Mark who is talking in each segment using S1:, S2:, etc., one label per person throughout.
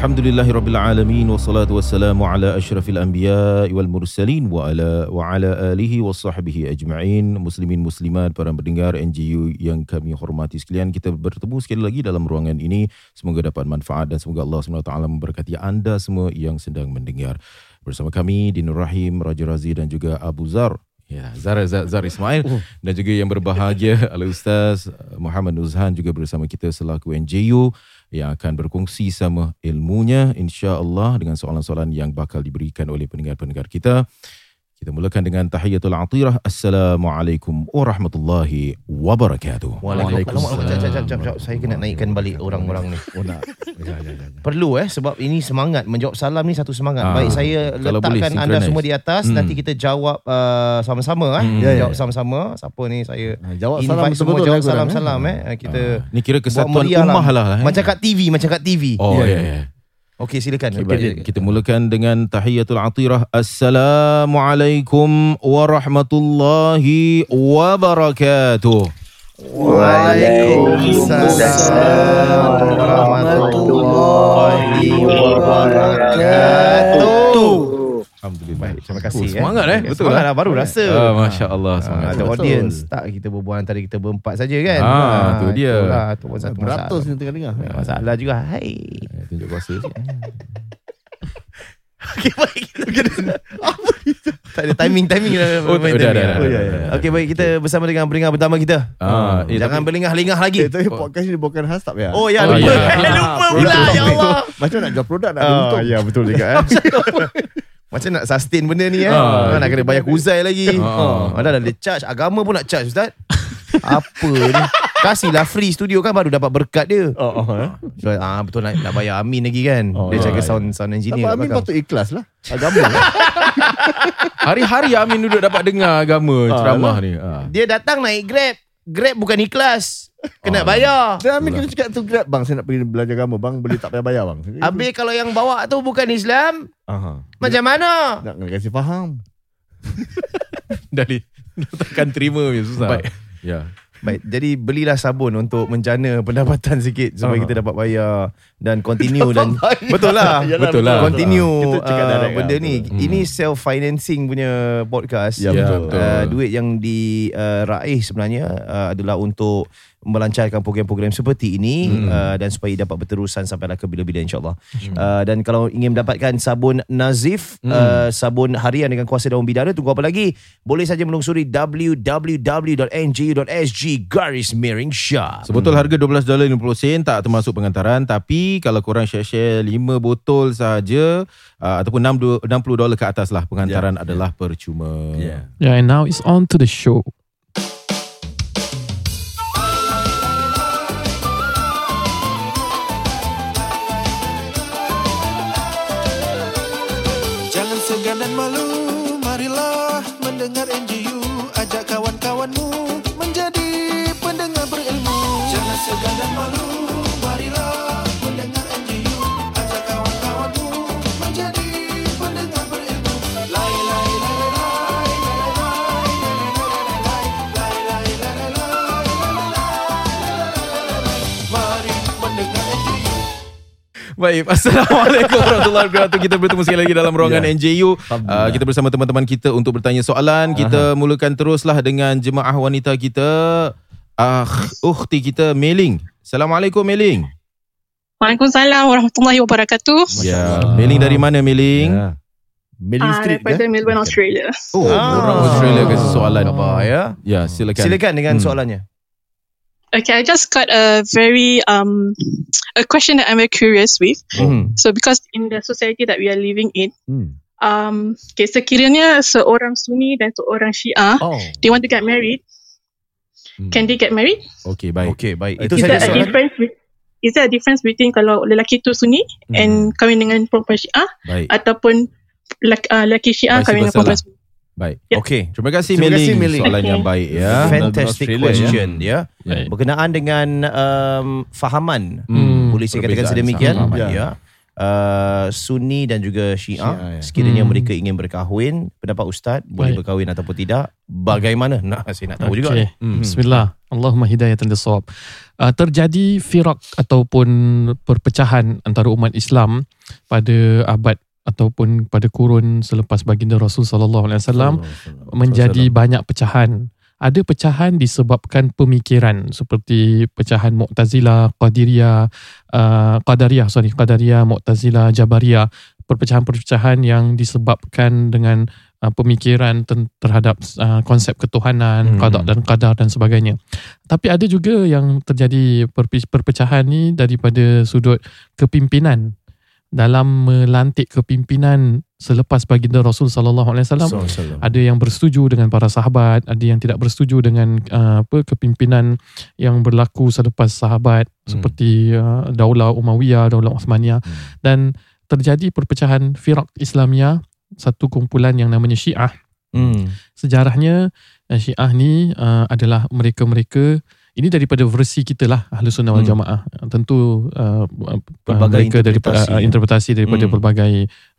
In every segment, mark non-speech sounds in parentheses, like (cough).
S1: Alhamdulillahi Rabbil Alamin Wassalatu wassalamu ala ashrafil anbiya wal mursalin Wa ala, wa ala alihi wa sahbihi ajma'in. Muslimin muslimat para pendengar NGU yang kami hormati sekalian Kita bertemu sekali lagi dalam ruangan ini. Semoga dapat manfaat dan semoga Allah SWT memberkati anda semua yang sedang mendengar. Bersama kami Dinur Rahim, Raja Razi dan juga Abu Zar. Ya, Zar, Zar, Zar Ismail. Dan juga yang berbahagia Al-Ustaz Muhammad Nuzhan juga bersama kita selaku NJU yang akan berkongsi sama ilmunya insya-Allah dengan soalan-soalan yang bakal diberikan oleh pendengar-pendengar kita. Kita mulakan dengan tahiyatul atirah. Assalamualaikum warahmatullahi wabarakatuh.
S2: Waalaikumsalam. Jap, jap, jap, jap, jap. Saya kena naikkan balik orang-orang ni.
S3: Oh nak. (laughs) Ya, ya, ya.
S2: Perlu eh sebab ini semangat menjawab salam ni satu semangat.
S1: Ah,
S2: Baik saya
S1: kalau boleh
S2: letakkan anda semua di atas
S1: Hmm.
S2: nanti kita jawab uh, sama-sama eh.
S1: Hmm.
S3: Ya, ya,
S2: Jawab sama-sama. Siapa ni saya
S3: Ah, Jawab salam
S2: invite semua
S3: betul-betul
S2: jawab
S3: lah korang,
S2: salam-salam eh. Kita
S1: Ah, ni kira kesatuan
S2: meriah
S1: ummah lah. eh.
S2: Macam kat TV, macam kat TV.
S1: Oh ya
S3: Ya,
S1: ya.
S2: Okey silakan.
S1: Okay, baik. Kita mulakan dengan tahiyatul atirah. Assalamualaikum warahmatullahi wabarakatuh.
S2: Waalaikumsalam warahmatullahi wabarakatuh.
S1: Alhamdulillah.
S2: Baik, terima kasih.
S1: Oh, semangat eh. Betul
S2: semangat
S1: lah.
S2: Baru rasa.
S1: Ah, Masya Allah.
S2: Ah,
S1: Semangat.
S2: ada
S3: Betul.
S2: audience tak kita berbual antara kita berempat saja kan
S1: Ah, tu dia.
S2: itulah, tu pun satu
S3: Beratus
S2: masalah
S3: ni tengah dengar.
S2: masalah juga hai
S1: Eh, Tunjuk kuasa sikit. (laughs)
S2: okey baik kita (laughs) apa itu tak ada timing timing lah
S1: Oh, dah,
S2: timing
S1: dah, dah,
S3: dah,
S2: ya, ya. okey baik kita bersama dengan pendengar pertama kita
S1: Ah, eh,
S2: jangan
S1: tapi-
S2: berlengah-lengah lagi
S3: Eh, tapi podcast ni bukan khas tak ya?
S2: oh ya
S1: Oh,
S2: lupa
S1: ya.
S2: lupa
S3: Ah, (laughs)
S2: pula ya Allah
S3: Macam nak jual produk nak ada
S2: Ah,
S3: untung.
S2: ya betul juga eh. Macam nak sustain benda ni eh.
S1: Ah,
S2: nak kena bayar kuzai lagi.
S1: Ah.
S2: Dah dah dia charge agama pun nak charge ustaz. (laughs) Apa ni? Kasihlah free studio kan baru dapat berkat dia.
S3: Oh, oh, eh.
S2: So, ah betul nak, nak bayar Amin lagi kan.
S3: Oh,
S2: dia
S3: ya,
S2: jaga sound sound engineer
S3: Abang Amin patut ikhlas lah. Agama. eh. (laughs)
S1: Hari-hari Amin duduk dapat dengar agama
S3: Ah,
S1: ceramah
S3: lah.
S1: ni. Ah.
S2: Dia datang naik Grab. Grab bukan ikhlas. Kena
S1: Ah.
S2: bayar.
S3: Dan Amin kena cakap tu grab bang. Saya nak pergi belajar agama bang. Boleh tak payah bayar bang.
S2: Habis kalau yang bawa tu bukan Islam,
S3: Aha.
S2: macam mana?
S3: Nak kena kasih faham. (laughs)
S1: Dari takkan terima je susah.
S2: Baik.
S1: Ya.
S2: Baik, jadi belilah sabun untuk menjana pendapatan (laughs) sikit supaya
S3: Ah.
S2: kita dapat bayar dan continue (laughs) dan betul lah.
S3: Yalah,
S1: Betul lah.
S2: continue
S3: Kita
S2: uh,
S3: direct
S2: benda ni.
S3: betul.
S2: Ini self financing punya podcast.
S3: Ya,
S1: Ya,
S3: betul.
S2: Uh, duit yang diraih sebenarnya uh, adalah untuk melancarkan program-program seperti ini
S1: Hmm.
S2: uh, dan supaya dapat berterusan sampailah ke bila-bila insyaAllah. Uh, dan kalau ingin mendapatkan sabun Nazif,
S1: Hmm.
S2: uh, sabun harian dengan kuasa daun bidara, tunggu apa lagi? Boleh saja melungsuri www.ngu.sg garis miring shop.
S1: Sebetul harga $12.50 tak termasuk pengantaran tapi kalau korang share-share 5 botol saja uh, ataupun 6 60 dolar ke atas lah pengantaran adalah percuma.
S3: Yeah.
S4: Yeah, and now it's on to the show.
S5: mendengar ini
S1: Baik, Assalamualaikum (laughs) warahmatullahi wabarakatuh. Kita bertemu sekali lagi dalam ruangan
S3: Ya.
S1: NJU. Uh, kita bersama teman-teman kita untuk bertanya soalan. Kita mulakan teruslah dengan jemaah wanita kita. Ah, ukhti kita Meling. Assalamualaikum Meling.
S6: Waalaikumsalam warahmatullahi wabarakatuh.
S1: Ya, Meling dari mana Meling?
S3: Ya. Mailing
S6: Ah,
S3: Street
S6: daripada
S3: ke?
S6: Melbourne, Australia.
S1: Oh,
S2: Ah.
S1: orang Australia kasih soalan.
S2: Khabar ya.
S1: Ya, silakan.
S2: Silakan dengan
S1: Hmm.
S2: soalannya.
S6: Okay, I just got a very um a question that I'm very curious with.
S2: Hmm.
S6: So because in the society that we are living in,
S3: Hmm.
S6: um, okay, sekiranya seorang Sunni dan seorang Syiah,
S2: Oh.
S6: they want to get married,
S1: Hmm.
S6: can they get married?
S1: Okey, baik.
S2: Okey, baik.
S3: Is
S2: Itu
S6: Is
S2: saja
S6: there a
S2: soalan.
S6: difference? With, is there a difference between kalau lelaki tu Sunni
S1: Hmm.
S6: and kahwin dengan perempuan Syiah
S1: Baik.
S6: ataupun laki, uh, laki Syiah kahwin dengan perempuan sunni.
S1: Baik.
S6: Ya.
S2: Okay.
S1: Terima kasih
S2: Terima
S1: Meling.
S2: kasih.
S1: Soalan
S6: Okay.
S1: yang baik ya.
S2: Fantastic
S3: Australia,
S2: question ya.
S4: Baik.
S2: Berkenaan dengan um, fahaman.
S1: Hmm,
S2: Boleh saya katakan sedemikian
S1: fahaman.
S2: ya.
S3: Ya.
S2: Uh, Sunni dan juga Syiah,
S3: Syiah, ya.
S2: sekiranya
S4: Hmm.
S2: mereka ingin berkahwin, pendapat ustaz boleh
S4: Baik.
S2: berkahwin ataupun tidak? Bagaimana? (laughs) Nah, saya nak tahu juga.
S4: Okey.
S1: Hmm.
S4: Bismillah. Allahumma hidayatan lisawab. Uh, terjadi firak ataupun perpecahan antara umat Islam pada abad ataupun pada kurun selepas baginda Rasul sallallahu alaihi wasallam menjadi banyak pecahan. Ada pecahan disebabkan pemikiran seperti pecahan Mu'tazilah, Qadiriyah, uh, Qadariyah, sorry, Qadariyah, Mu'tazilah, Jabariyah. Perpecahan-perpecahan yang disebabkan dengan uh, pemikiran terhadap uh, konsep ketuhanan,
S1: Hmm.
S4: qada dan qadar dan sebagainya. Tapi ada juga yang terjadi perpecahan ni daripada sudut kepimpinan dalam melantik kepimpinan selepas baginda Rasul sallallahu alaihi wasallam ada yang bersetuju dengan para sahabat, ada yang tidak bersetuju dengan uh, apa kepimpinan yang berlaku selepas sahabat
S1: Hmm.
S4: seperti uh, Daulah Umayyah, Daulah Uthmaniyah
S1: Hmm.
S4: dan terjadi perpecahan firak Islamiyah satu kumpulan yang namanya Syiah.
S2: Hmm.
S4: Sejarahnya uh, Syiah ni uh, adalah mereka-mereka ini daripada versi kita lah Ahlus Sunnah wal
S2: Hmm.
S4: Jamaah. Tentu uh,
S2: Pelbagai
S4: mereka daripada
S2: interpretasi,
S4: uh,
S2: ya.
S4: interpretasi daripada
S2: Hmm.
S4: pelbagai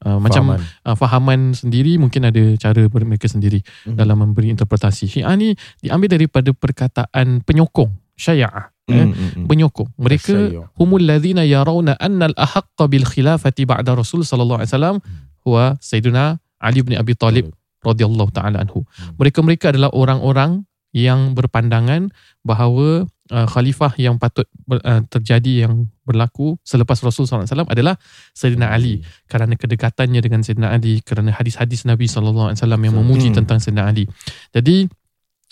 S4: uh, macam
S2: Fahaman.
S4: uh, fahaman sendiri mungkin ada cara mereka sendiri
S2: Mhm.
S4: dalam memberi interpretasi. Syiah ni diambil daripada perkataan penyokong, syiah, eh,
S2: Hmm, hmm, hmm.
S4: penyokong. Mereka humul ladzina yarawna anna al-ahaqqa bil khilafati ba'da Rasul sallallahu alaihi wasallam huwa Sayyidina Ali bin Abi Talib radhiyallahu taala anhu. Mereka-mereka adalah orang-orang yang berpandangan bahawa uh, khalifah yang patut ber, uh, terjadi yang berlaku selepas Rasul SAW adalah Sayyidina Ali kerana kedekatannya dengan Sayyidina Ali kerana hadis-hadis Nabi SAW yang memuji
S2: Hmm.
S4: tentang Sayyidina Ali. Jadi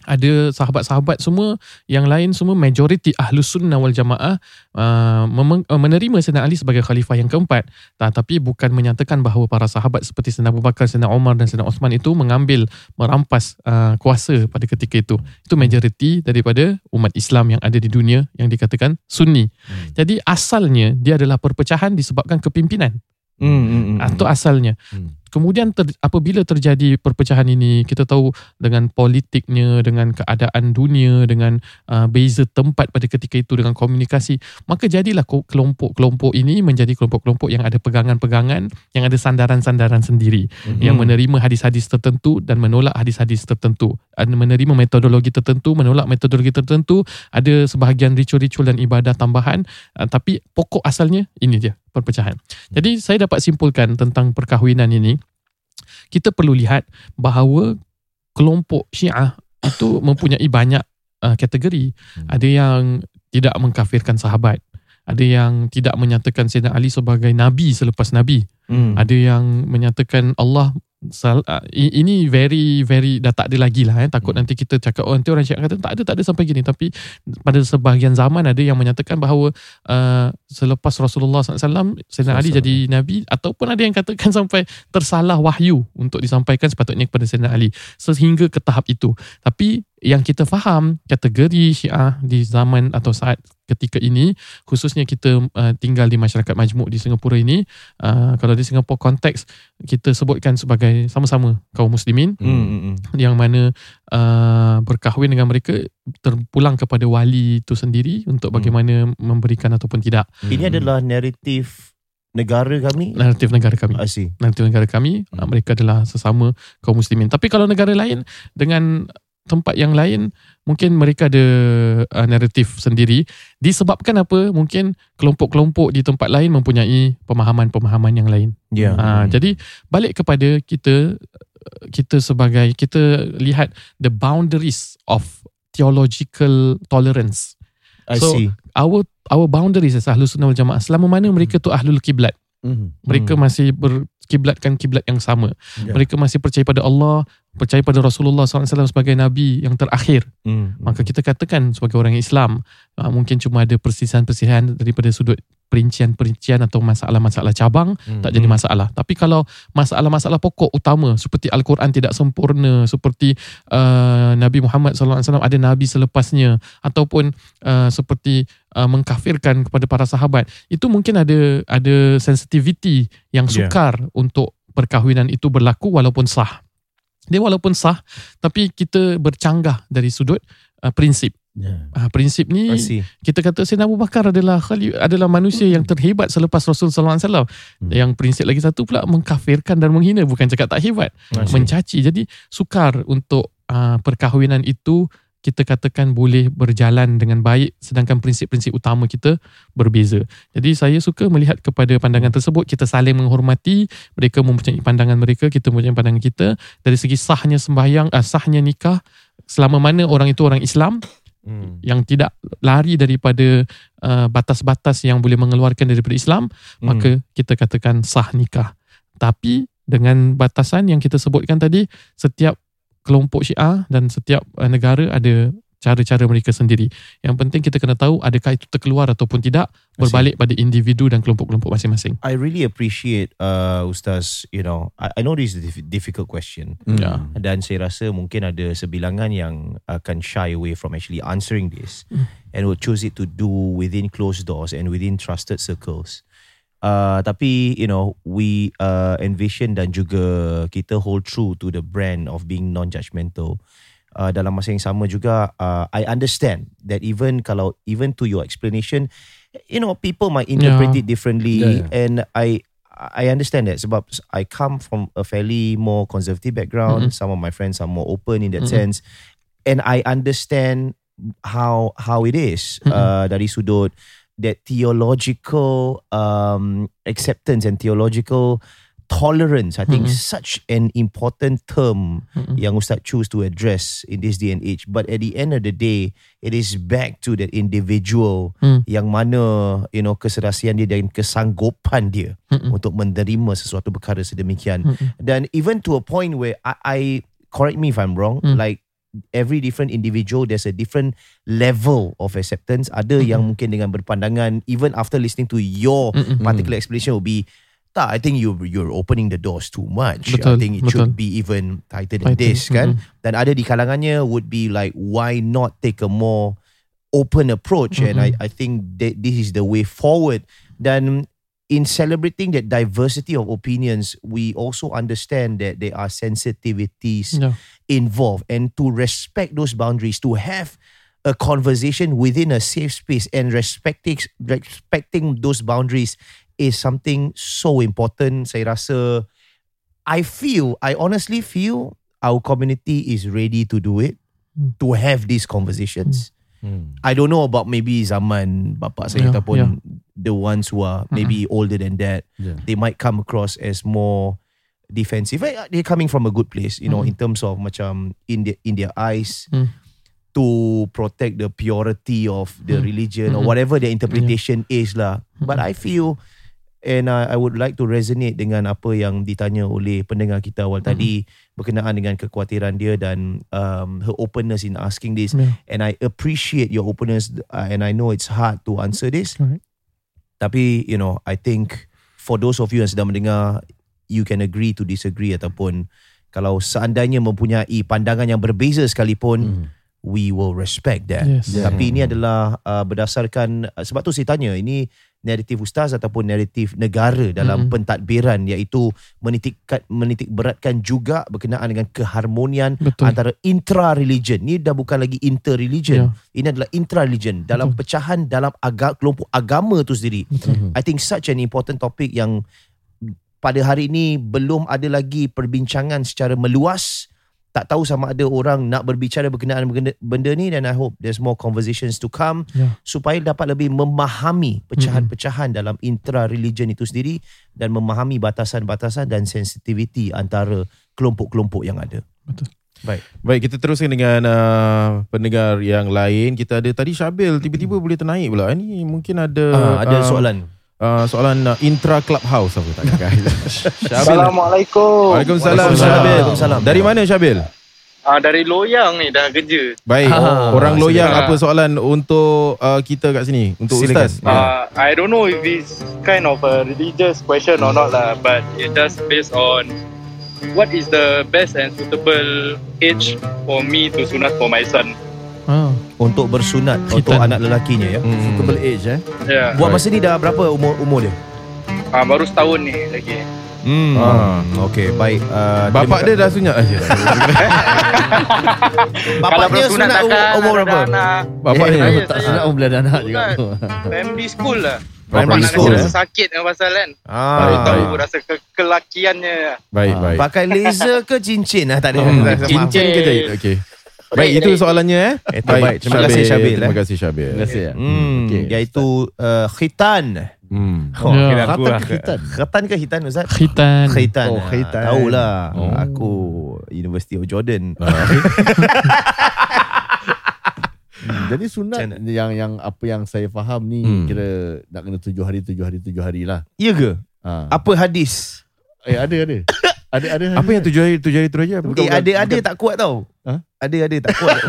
S4: ada sahabat-sahabat semua yang lain semua majoriti ahlus sunnah wal jamaah uh, uh, menerima Sayyidina Ali sebagai khalifah yang keempat tetapi bukan menyatakan bahawa para sahabat seperti Sayyidina Abu Bakar, Sayyidina Umar dan Sayyidina Uthman itu mengambil merampas uh, kuasa pada ketika itu itu majoriti daripada umat Islam yang ada di dunia yang dikatakan sunni jadi asalnya dia adalah perpecahan disebabkan kepimpinan
S2: Hmm, hmm, hmm.
S4: atau asalnya.
S1: Hmm.
S4: Kemudian ter, apabila terjadi perpecahan ini, kita tahu dengan politiknya, dengan keadaan dunia, dengan uh, beza tempat pada ketika itu, dengan komunikasi, maka jadilah kelompok-kelompok ini menjadi kelompok-kelompok yang ada pegangan-pegangan, yang ada sandaran-sandaran sendiri,
S2: Hmm.
S4: yang menerima hadis-hadis tertentu dan menolak hadis-hadis tertentu, menerima metodologi tertentu, menolak metodologi tertentu, ada sebahagian ritual-ritual dan ibadah tambahan, uh, tapi pokok asalnya ini dia perpecahan. Jadi saya dapat simpulkan tentang perkahwinan ini, kita perlu lihat bahawa kelompok Syiah itu (coughs) mempunyai banyak uh, kategori. Ada yang tidak mengkafirkan sahabat. Ada yang tidak menyatakan Sayyidina Ali sebagai nabi selepas nabi.
S2: Hmm.
S4: Ada yang menyatakan Allah sal, uh, ini very very dah tak ada lagi lah eh. takut
S1: Hmm.
S4: nanti kita cakap oh nanti orang Syiah kata tak ada tak ada sampai gini tapi pada sebahagian zaman ada yang menyatakan bahawa uh, selepas Rasulullah SAW Sayyidina Ali jadi Nabi ataupun ada yang katakan (laughs) sampai tersalah wahyu untuk disampaikan sepatutnya kepada Sayyidina Ali sehingga ke tahap itu tapi yang kita faham kategori Syiah di zaman atau saat ketika ini khususnya kita uh, tinggal di masyarakat majmuk di Singapura ini uh, kalau di Singapura konteks kita sebutkan sebagai sama-sama kaum muslimin
S2: Hmm, hmm, hmm.
S4: yang mana uh, berkahwin dengan mereka terpulang kepada wali itu sendiri untuk bagaimana memberikan ataupun tidak.
S2: Ini adalah naratif negara kami.
S4: naratif negara kami. Naratif negara kami uh, mereka adalah sesama kaum muslimin. Tapi kalau negara lain dengan tempat yang lain mungkin mereka ada uh, naratif sendiri disebabkan apa mungkin kelompok-kelompok di tempat lain mempunyai pemahaman-pemahaman yang lain
S2: Ya.
S4: Ha, jadi balik kepada kita kita sebagai kita lihat the boundaries of theological tolerance.
S2: I
S4: so,
S2: see.
S4: Our our boundaries as ahlus sunnah wal jamaah selama mana mereka tu ahlul kiblat.
S3: Hmm.
S4: Mereka
S2: Hmm.
S4: masih berkiblatkan kiblat yang sama.
S3: Ya.
S4: Mereka masih percaya pada Allah, percaya pada Rasulullah SAW sebagai nabi yang terakhir.
S2: Hmm.
S4: Maka kita katakan sebagai orang Islam uh, mungkin cuma ada persisahan-persisahan daripada sudut perincian-perincian atau masalah-masalah cabang
S2: Hmm.
S4: tak jadi masalah. Tapi kalau masalah-masalah pokok utama seperti Al-Quran tidak sempurna, seperti uh, Nabi Muhammad SAW ada nabi selepasnya ataupun uh, seperti uh, mengkafirkan kepada para sahabat, itu mungkin ada ada sensitivity yang
S2: Ya.
S4: sukar untuk perkahwinan itu berlaku walaupun sah. Dia walaupun sah tapi kita bercanggah dari sudut uh, prinsip.
S1: Ya.
S4: Uh, prinsip ni kita kata Sayyidina Abu Bakar adalah khali, adalah manusia yang terhebat selepas Rasul sallallahu alaihi wasallam.
S1: Hmm.
S4: Yang prinsip lagi satu pula mengkafirkan dan menghina bukan cakap tak hebat,
S2: see.
S4: mencaci. Jadi sukar untuk uh, perkahwinan itu kita katakan boleh berjalan dengan baik sedangkan prinsip-prinsip utama kita berbeza. Jadi saya suka melihat kepada pandangan tersebut kita saling menghormati mereka mempunyai pandangan mereka kita mempunyai pandangan kita dari segi sahnya sembahyang uh, sahnya nikah selama mana orang itu orang Islam
S2: Hmm.
S4: yang tidak lari daripada uh, batas-batas yang boleh mengeluarkan daripada Islam
S2: Hmm.
S4: maka kita katakan sah nikah. Tapi dengan batasan yang kita sebutkan tadi, setiap kelompok Syiah dan setiap uh, negara ada cara-cara mereka sendiri. Yang penting kita kena tahu adakah itu terkeluar ataupun tidak berbalik pada individu dan kelompok-kelompok masing-masing.
S2: I really appreciate uh, Ustaz, you know, I, I know this is a dif- difficult question.
S1: Hmm.
S4: Ya.
S2: Dan saya rasa mungkin ada sebilangan yang akan shy away from actually answering this and will choose it to do within closed doors and within trusted circles. Uh, tapi you know we uh, envision dan juga kita hold true to the brand of being non-judgmental. Uh, dalam masa yang sama juga uh, I understand that even kalau even to your explanation you know people might interpret
S4: Yeah.
S2: it differently
S1: Yeah, yeah.
S2: and I I understand that sebab I come from a fairly more conservative background. Some of my friends are more open in that
S4: Mhm.
S2: sense, and I understand how how it is
S4: Mhm.
S2: uh, dari sudut that theological um, acceptance and theological tolerance. I think
S4: Mhm.
S2: such an important term
S4: Mhm.
S2: yang Ustaz choose to address in this day and age. But at the end of the day, it is back to that individual
S4: Hmm.
S2: yang mana you know keserasian dia dan kesanggupan dia
S4: Mm-mm.
S2: untuk menerima sesuatu perkara sedemikian.
S4: Mm-mm.
S2: Dan even to a point where I, I correct me if I'm wrong,
S4: Mm.
S2: like every different individual there's a different level of acceptance. Ada yang mungkin dengan berpandangan even after listening to your
S4: Mm-mm.
S2: particular explanation will be tak, I think you you're opening the doors too much. I
S4: Betul,
S2: think it
S4: betul.
S2: should be even tighter than
S4: Tighter,
S2: this, kan?
S4: mm-mm.
S2: Dan ada di kalangannya would be like, why not take a more open approach? And I I think that this is the way forward. Dan in celebrating that diversity of opinions, we also understand that there are sensitivities
S4: Yeah.
S2: involved and to respect those boundaries, to have a conversation within a safe space and respecting respecting those boundaries is something so important. Saya rasa I feel, I honestly feel our community is ready to do it,
S4: Hmm.
S2: to have these conversations.
S1: Hmm.
S2: I don't know about maybe zaman bapak saya
S4: Yeah,
S2: ataupun
S4: yeah.
S2: The ones who are maybe older than that.
S1: Yeah.
S2: They might come across as more defensive. Eh, They're coming from a good place, you know, in terms of macam in their, in their eyes
S4: Mm.
S2: to protect the purity of the
S4: Mm.
S2: religion or
S4: Mm-mm.
S2: whatever the interpretation is lah. But
S4: Mm-mm.
S2: I feel and uh, I would like to resonate dengan apa yang ditanya oleh pendengar kita awal tadi berkenaan dengan kekhawatiran dia dan um, her openness in asking this
S4: Yeah.
S2: and I appreciate your openness uh, and I know it's hard to answer this
S4: Correct.
S2: Tapi you know I think for those of you yang sedang mendengar you can agree to disagree ataupun kalau seandainya mempunyai pandangan yang berbeza sekalipun
S1: Hmm.
S2: we will respect that
S4: Yes.
S1: Yeah.
S2: tapi ini adalah uh, berdasarkan uh, sebab tu saya tanya ini naratif ustaz ataupun naratif negara dalam
S4: Mm.
S2: pentadbiran iaitu menitikkan menitik beratkan juga berkenaan dengan keharmonian
S4: Betul.
S2: antara intra religion ni dah bukan lagi inter religion ini adalah intra religion dalam pecahan dalam aga, kelompok agama tu sendiri.
S4: Betul.
S2: I think such an important topic yang pada hari ini belum ada lagi perbincangan secara meluas tak tahu sama ada orang nak berbicara berkenaan benda, benda ni dan I hope there's more conversations to come
S4: Ya.
S2: supaya dapat lebih memahami pecahan-pecahan dalam intra religion itu sendiri dan memahami batasan-batasan dan sensitivity antara kelompok-kelompok yang ada.
S4: Betul.
S2: Baik.
S1: Baik, kita teruskan dengan uh, pendengar yang lain. Kita ada tadi Syabil tiba-tiba boleh ternaik pula. Ini mungkin ada
S2: Uh, ada
S1: uh,
S2: soalan.
S1: Uh, soalan uh, intra clubhouse apa tak. (laughs)
S7: Assalamualaikum.
S1: Waalaikumsalam
S2: Waalaikumsalam.
S1: Syabil.
S2: Waalaikumsalam.
S1: Dari mana Syabil?
S7: Ah dari Loyang ni dah kerja.
S1: Baik,
S2: Ah,
S1: orang loyang
S7: silakan.
S1: apa soalan untuk uh, kita kat sini? Untuk
S2: Silakan.
S1: Ustaz.
S7: Uh, I don't know if it's kind of a religious question or not lah, but it just based on what is the best and suitable age for me to sunat for my son.
S4: Ah.
S2: Untuk bersunat untuk
S4: Khitan.
S2: anak lelakinya ya.
S1: Hmm.
S3: Suitable age eh.
S7: Yeah.
S2: Buat masa ni dah berapa umur umur dia?
S7: Ah baru setahun ni lagi.
S2: Hmm.
S1: Ah.
S2: Okay, baik. Uh,
S1: Bapak dia dah sunat aja. (laughs)
S2: Bapak dia sunat umur, umur berapa?
S7: Anak,
S1: Bapak
S3: Eh,
S1: dia
S7: saya-
S3: tak
S7: saya-
S3: sunat pun boleh ada anak juga.
S7: primary school lah.
S2: Primary school,
S7: kasi
S2: eh?
S7: rasa sakit dengan pasal kan.
S2: Ah.
S7: Baru tahu
S1: baik.
S7: rasa ke- kelakiannya.
S1: Baik,
S3: Ah.
S1: baik.
S2: Pakai laser ke cincin lah tak ada.
S1: Hmm. Cincin ke jahit? Okey. Baik, itu soalannya eh.
S2: Itu baik. Terima kasih, Syabil,
S1: Terima
S2: eh.
S1: kasih Syabil.
S3: Terima kasih. ya.
S2: Hmm,
S3: Okey.
S2: iaitu uh, khitan.
S1: Hmm.
S2: Oh,
S4: Ya.
S2: kira aku
S3: Khatan
S2: lah.
S3: ke khitan?
S2: Khitan ke hitan Ustaz?
S4: Khitan.
S2: Khitan.
S3: Oh, khitan.
S2: Ah, Tahulah.
S1: Oh.
S2: Aku University of Jordan. (laughs)
S3: Hmm, Jadi sunat
S2: mana?
S3: yang yang apa yang saya faham ni
S1: Hmm.
S3: kira nak kena tujuh hari tujuh hari tujuh hari lah.
S2: Ya ke?
S3: Ha.
S2: Apa hadis?
S3: Eh ada ada. (coughs) ada ada.
S1: Apa yang tujuh hari tujuh hari terus aja?
S2: Eh, ada-ada tak kuat tau.
S3: Ha?
S2: Ada-ada tak kuat.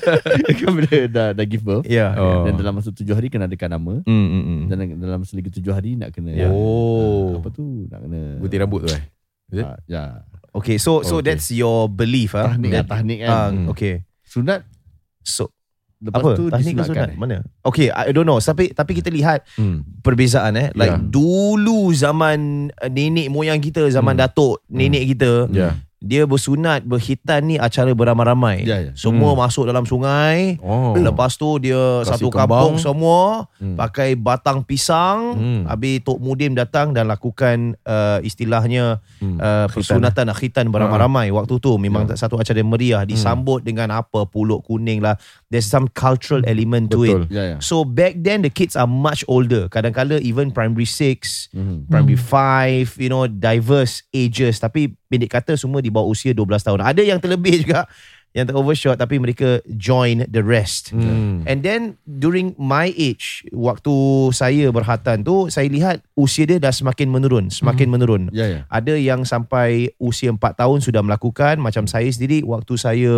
S2: (laughs)
S3: kan bila dah, dah give birth
S2: Ya.
S1: Oh.
S3: dan dalam masa tujuh hari kena adakan nama
S2: Hmm, hmm, hmm.
S3: dan dalam masa lagi tujuh hari nak kena
S1: Ya.
S2: Oh.
S3: apa tu nak kena
S1: Gunting rambut tu eh. Is it?
S3: Ah, ya
S2: Okay, so so
S1: Okay.
S2: that's your belief ah.
S3: tahnik lah
S2: That-
S3: tahnik kan
S2: Ah,
S1: Hmm.
S2: okay.
S3: sunat
S2: So
S3: lepas
S2: apa?
S3: tu
S2: Tahnik ke
S3: disunatkan
S2: sunat?
S3: eh.
S2: Mana? Okay, I don't know. Tapi tapi kita lihat
S1: Hmm.
S2: perbezaan eh. Like
S1: Ya.
S2: dulu zaman uh, nenek moyang kita, zaman
S1: Hmm.
S2: datuk nenek kita,
S1: Ya.
S2: dia bersunat, berkhitan ni acara beramai-ramai.
S3: Ya, ya.
S2: Semua
S1: Hmm.
S2: masuk dalam sungai.
S1: Oh.
S2: Lepas tu dia
S1: Kasih
S2: satu
S1: kembang.
S2: kampung semua
S1: Hmm.
S2: pakai batang pisang.
S1: Hmm.
S2: Habis Tok Mudim datang dan lakukan uh, istilahnya
S1: Hmm.
S2: uh, persunatan khitan beramai-ramai. Waktu tu memang
S1: Ya.
S2: satu acara meriah disambut dengan apa puluk kuning lah. There's some cultural element to it.
S1: Betul.
S3: ya ya
S2: So back then the kids are much older. Kadang-kadang even primary 6,
S3: Mhm.
S2: primary 5, you know, diverse ages. Tapi pendek kata semua di bawah usia 12 tahun. Ada yang terlebih juga yang ter overshot tapi mereka join the rest.
S1: Hmm.
S2: And then during my age, waktu saya berhatan tu, saya lihat usia dia dah semakin menurun, semakin menurun.
S3: ya ya
S2: Ada yang sampai usia 4 tahun sudah melakukan Macam saya sendiri Waktu saya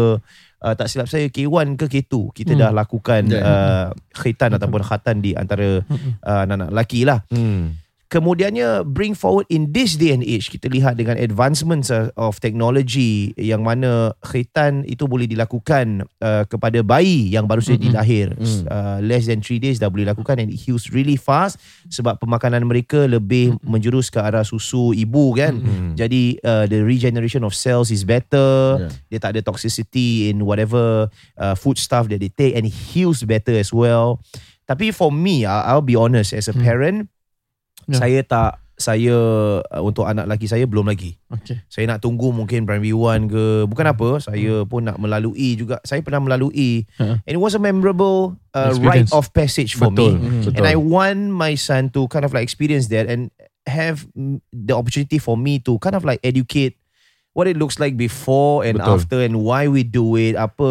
S2: uh, Tak silap saya K1 ke K2 Kita
S4: Hmm.
S2: dah lakukan
S3: Ya, ya.
S2: uh, Khitan ataupun khatan Di antara uh, Anak-anak lelaki lah
S1: Hmm.
S2: Kemudiannya Bring forward in this day and age Kita lihat dengan advancements uh, Of technology Yang mana Khitan itu boleh dilakukan uh, Kepada bayi Yang baru saja
S4: Mm-mm.
S2: dilahir
S3: Mm.
S2: uh, Less than 3 days Dah boleh lakukan And it heals really fast Sebab pemakanan mereka Lebih menjurus ke arah susu ibu kan
S1: Hmm.
S2: jadi uh, the regeneration of cells is better.
S3: Yeah.
S2: Dia tak ada toxicity in whatever uh, food stuff that they take and it heals better as well. Tapi for me, I- I'll be honest as a
S4: Hmm.
S2: parent,
S4: Yeah.
S2: saya tak saya uh, untuk anak lelaki saya belum lagi.
S4: Okay.
S2: Saya nak tunggu mungkin primary one ke. Bukan apa, saya pun nak melalui juga. Saya pernah melalui
S4: Ha.
S2: and it was a memorable uh, rite of passage for
S1: Betul.
S2: me.
S1: Betul.
S2: And I want my son to kind of like experience that and have mm, the opportunity for me to kind of like educate what it looks like before and
S1: Betul.
S2: after and why we do it. Apa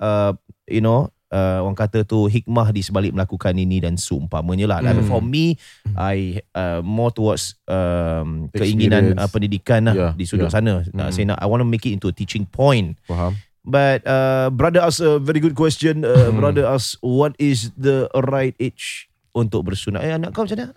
S2: uh, you know uh, orang kata tu hikmah di sebalik melakukan ini dan seumpamanya lah.
S1: Hmm.
S2: for me, I uh, more towards um, keinginan uh, pendidikan lah
S1: Yeah,
S2: di sudut
S1: yeah.
S2: sana. Nak
S1: Hmm.
S2: saya nak I want to make it into a teaching point.
S1: Faham.
S2: But uh, brother ask a very good question. Uh,
S1: Hmm.
S2: Brother ask what is the right age untuk bersunat? Eh anak kau macam mana?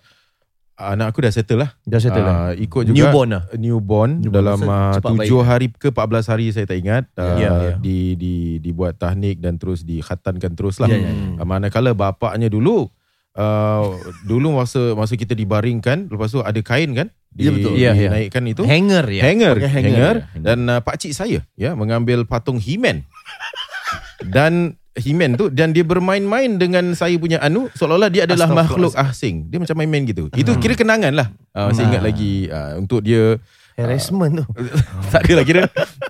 S1: Anak aku dah settle lah.
S2: Dah settle
S1: Ah, ikut juga
S2: Newborn lah.
S1: newborn,
S3: Newborn.
S1: dalam uh,
S3: baik.
S1: 7 hari ke 14 hari saya tak ingat uh,
S2: Ya, ya.
S1: di di dibuat tahnik dan terus dikhatankan terus lah.
S3: Ya,
S2: ya.
S1: Uh, manakala bapaknya dulu uh, dulu masa masa kita dibaringkan lepas tu ada kain kan di,
S3: Ya, betul.
S2: Ya, ya.
S1: dinaikkan itu
S2: Hanger ya.
S1: hanger,
S3: Pakai
S1: hanger,
S3: hanger, ya.
S1: dan uh, pak cik saya ya mengambil patung He-Man (laughs) dan He-Man tu dan dia bermain-main dengan saya punya anu seolah-olah dia adalah makhluk asing. Dia macam main-main gitu. Itu kira kenangan lah. Uh, saya ingat lagi uh, untuk dia
S2: Harassment tu. (laughs)
S1: tak ada lah kira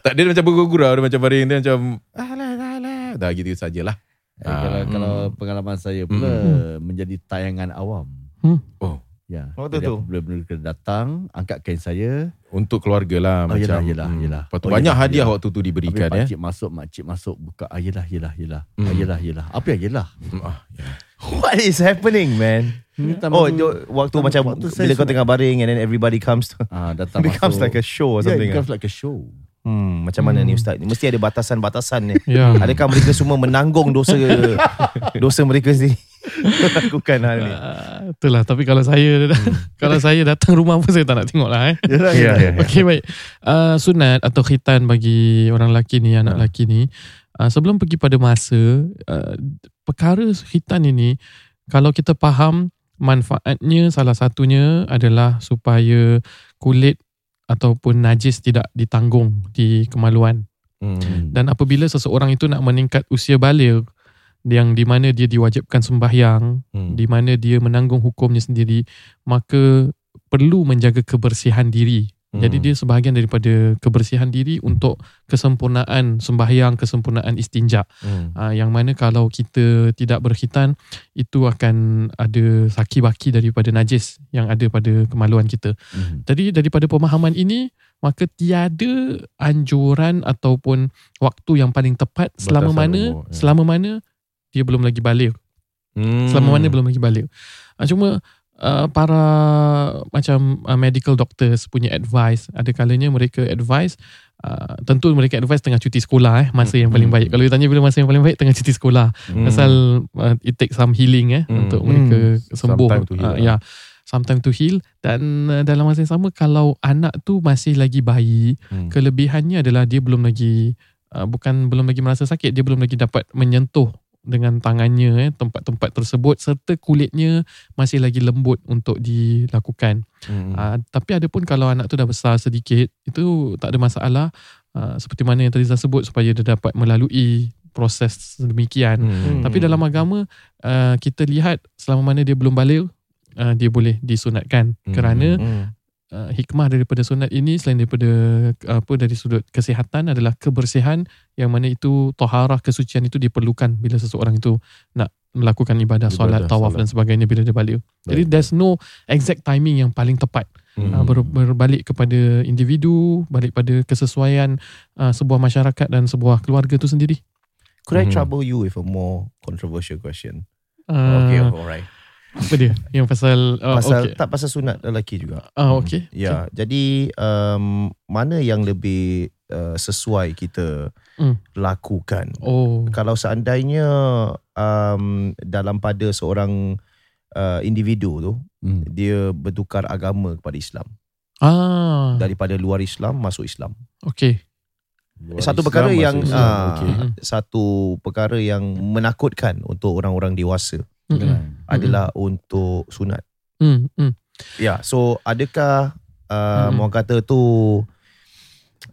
S1: tak ada dia macam bergurau dia macam baring dia macam alah alah dah gitu sajalah.
S3: Eh, kalau
S1: Ah,
S3: kalau pengalaman saya pula menjadi tayangan awam.
S4: Hmm.
S1: Oh.
S3: Ya.
S2: Oh, tu tu.
S3: apabila mereka datang, angkat kain saya.
S1: untuk keluarga lah
S3: Oh,
S1: macam
S3: yelah, yelah,
S1: hmm.
S3: yelah.
S1: Lepas tu
S3: Oh,
S1: banyak
S3: yelah,
S1: hadiah
S3: yelah.
S1: waktu tu diberikan
S3: Habis
S1: ya.
S3: pakcik masuk, makcik masuk, buka. Ah, yelah, yelah, yelah.
S1: Hmm.
S3: Ah, yelah, yelah. Apa yang yelah?
S1: Hmm, ah, ya. (laughs)
S2: What is happening man?
S3: Hmm,
S2: Oh, jo- waktu macam
S3: waktu
S2: bila kau tengah baring and then everybody comes to
S3: Ah, datang (laughs)
S2: becomes
S3: masuk.
S2: like a show or
S3: Yeah,
S2: something.
S3: it
S2: ah.
S3: becomes like a show.
S2: Hmm, macam mana ni ustaz? Mesti ada batasan-batasan ni.
S4: Ya.
S2: Adakah mereka semua menanggung dosa (laughs) dosa mereka sendiri lakukan hal ni?
S4: Uh, itulah tapi kalau saya (laughs) kalau saya datang rumah pun saya tak nak tengok lah eh.
S3: Yelah,
S2: Ya, ya, ya.
S4: Okey baik. Uh, sunat atau khitan bagi orang lelaki ni, anak lelaki ni, uh, sebelum pergi pada masa, uh, perkara khitan ini, kalau kita faham manfaatnya salah satunya adalah supaya kulit ataupun najis tidak ditanggung di kemaluan.
S1: Hmm.
S4: Dan apabila seseorang itu nak meningkat usia balik yang di mana dia diwajibkan sembahyang,
S1: Hmm.
S4: di mana dia menanggung hukumnya sendiri, maka perlu menjaga kebersihan diri.
S1: Hmm.
S4: Jadi dia sebahagian daripada kebersihan diri untuk kesempurnaan sembahyang, kesempurnaan istinja.
S1: Hmm.
S4: Uh, yang mana kalau kita tidak berkhitan itu akan ada saki-baki daripada najis yang ada pada kemaluan kita.
S1: Hmm.
S4: Jadi daripada pemahaman ini maka tiada anjuran ataupun waktu yang paling tepat selama mana
S1: umur, ya.
S4: selama mana dia belum lagi balik.
S1: Hmm.
S4: Selama mana belum lagi balik. Uh, cuma uh, para macam uh, medical doctors punya advice ada kalanya mereka advice Uh, tentu mereka advice tengah cuti sekolah eh masa yang paling
S1: Hmm.
S4: baik. Kalau you tanya bila masa yang paling baik tengah cuti sekolah.
S1: Hmm.
S4: Pasal uh, it take some healing eh
S1: Hmm.
S4: untuk mereka sembuh.
S1: Some time to heal
S4: Uh, ya. Sometime to heal dan uh, dalam masa yang sama kalau anak tu masih lagi bayi,
S1: Hmm.
S4: kelebihannya adalah dia belum lagi uh, bukan belum lagi merasa sakit, dia belum lagi dapat menyentuh dengan tangannya eh tempat-tempat tersebut serta kulitnya masih lagi lembut untuk dilakukan.
S1: Hmm.
S4: Uh, tapi ada pun kalau anak tu dah besar sedikit itu tak ada masalah uh, seperti mana yang tadi saya sebut supaya dia dapat melalui proses sedemikian.
S1: Hmm.
S4: Tapi dalam agama uh, kita lihat selama mana dia belum balik uh, dia boleh disunatkan
S1: Hmm.
S4: kerana
S1: Hmm.
S4: Uh, hikmah daripada sunat ini selain daripada uh, apa dari sudut kesihatan adalah kebersihan yang mana itu taharah kesucian itu diperlukan bila seseorang itu nak melakukan ibadah,
S1: Ibadah,
S4: solat, tawaf
S1: solat.
S4: dan sebagainya bila dia balik. Jadi
S1: Baik.
S4: there's no exact timing yang paling tepat.
S1: Hmm.
S4: Uh, ber, berbalik kepada individu, balik pada kesesuaian uh, sebuah masyarakat dan sebuah keluarga itu sendiri.
S2: Could I
S1: Mhm.
S2: trouble you with a more controversial question?
S4: Uh,
S2: Okay, alright.
S4: Apa dia? Yang pasal uh,
S2: Pasal
S4: okay.
S2: tak pasal sunat lelaki juga.
S4: Ah okay.
S2: Ya, jadi um, mana yang lebih uh, sesuai kita
S4: Hmm.
S2: lakukan?
S4: Oh.
S2: Kalau seandainya um, dalam pada seorang uh, individu tu
S1: Hmm.
S2: dia bertukar agama kepada Islam
S4: Ah.
S2: daripada luar Islam masuk Islam.
S4: Okay.
S1: Luar
S2: satu
S1: Islam
S2: perkara yang
S1: Islam.
S2: uh,
S1: Okey.
S4: Mhm.
S2: satu perkara yang menakutkan untuk orang-orang dewasa
S4: Mm-mm.
S2: adalah untuk sunat.
S4: Mm, mm.
S2: Ya, so adakah uh,
S4: Hmm.
S2: orang kata tu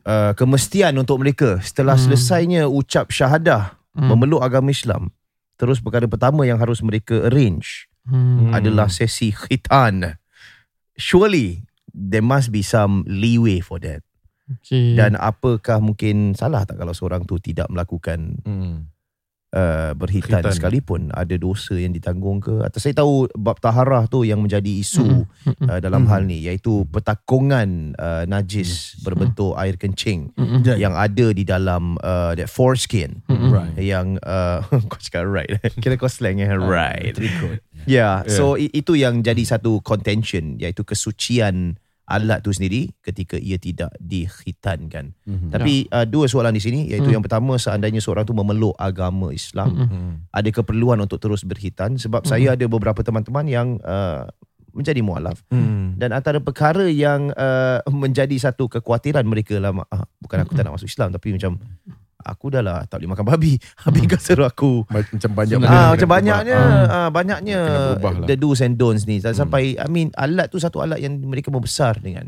S2: uh, kemestian untuk mereka setelah
S4: Hmm.
S2: selesainya ucap syahadah
S4: Mm.
S2: memeluk agama Islam, terus perkara pertama yang harus mereka arrange
S4: Hmm.
S2: adalah sesi khitan. Surely there must be some leeway for that.
S4: Okay.
S2: Dan apakah mungkin salah tak kalau seorang tu tidak melakukan
S1: Hmm.
S2: Uh, berhitan
S1: Khitan.
S2: sekalipun ada dosa yang ditanggung ke atau saya tahu bab taharah tu yang menjadi isu
S4: Mm-mm.
S2: uh, dalam
S4: Mm.
S2: hal ni iaitu petakungan uh, najis berbentuk air kencing.
S1: Ya.
S2: yang ada di dalam uh, that foreskin
S4: Mm-mm.
S1: Right.
S2: yang uh, (laughs) kau cakap right (laughs) kira kau slang eh right yeah.
S1: Yeah.
S2: so i- itu yang jadi satu contention iaitu kesucian alat tu sendiri ketika ia tidak dikhitankan
S1: Mhm.
S2: tapi uh, dua soalan di sini iaitu
S4: Hmm.
S2: yang pertama seandainya seorang tu memeluk agama Islam
S4: Mm-mm.
S1: Hmm.
S2: ada keperluan untuk terus berkhitan sebab
S4: Mhm.
S2: saya ada beberapa teman-teman yang uh, menjadi mualaf
S1: Hmm.
S2: dan antara perkara yang uh, (laughs) menjadi satu kekhawatiran mereka lah ah, bukan aku tak nak masuk Islam tapi macam aku dah lah tak boleh makan babi (laughs) habis kau suruh aku
S1: Macam banyak
S4: Sunat.
S1: benda
S2: Ah, macam banyaknya
S1: Ah.
S2: ah, banyaknya
S1: berubah lah.
S2: the do's and don'ts ni
S1: Hmm.
S2: sampai I mean alat tu satu alat yang mereka membesar dengan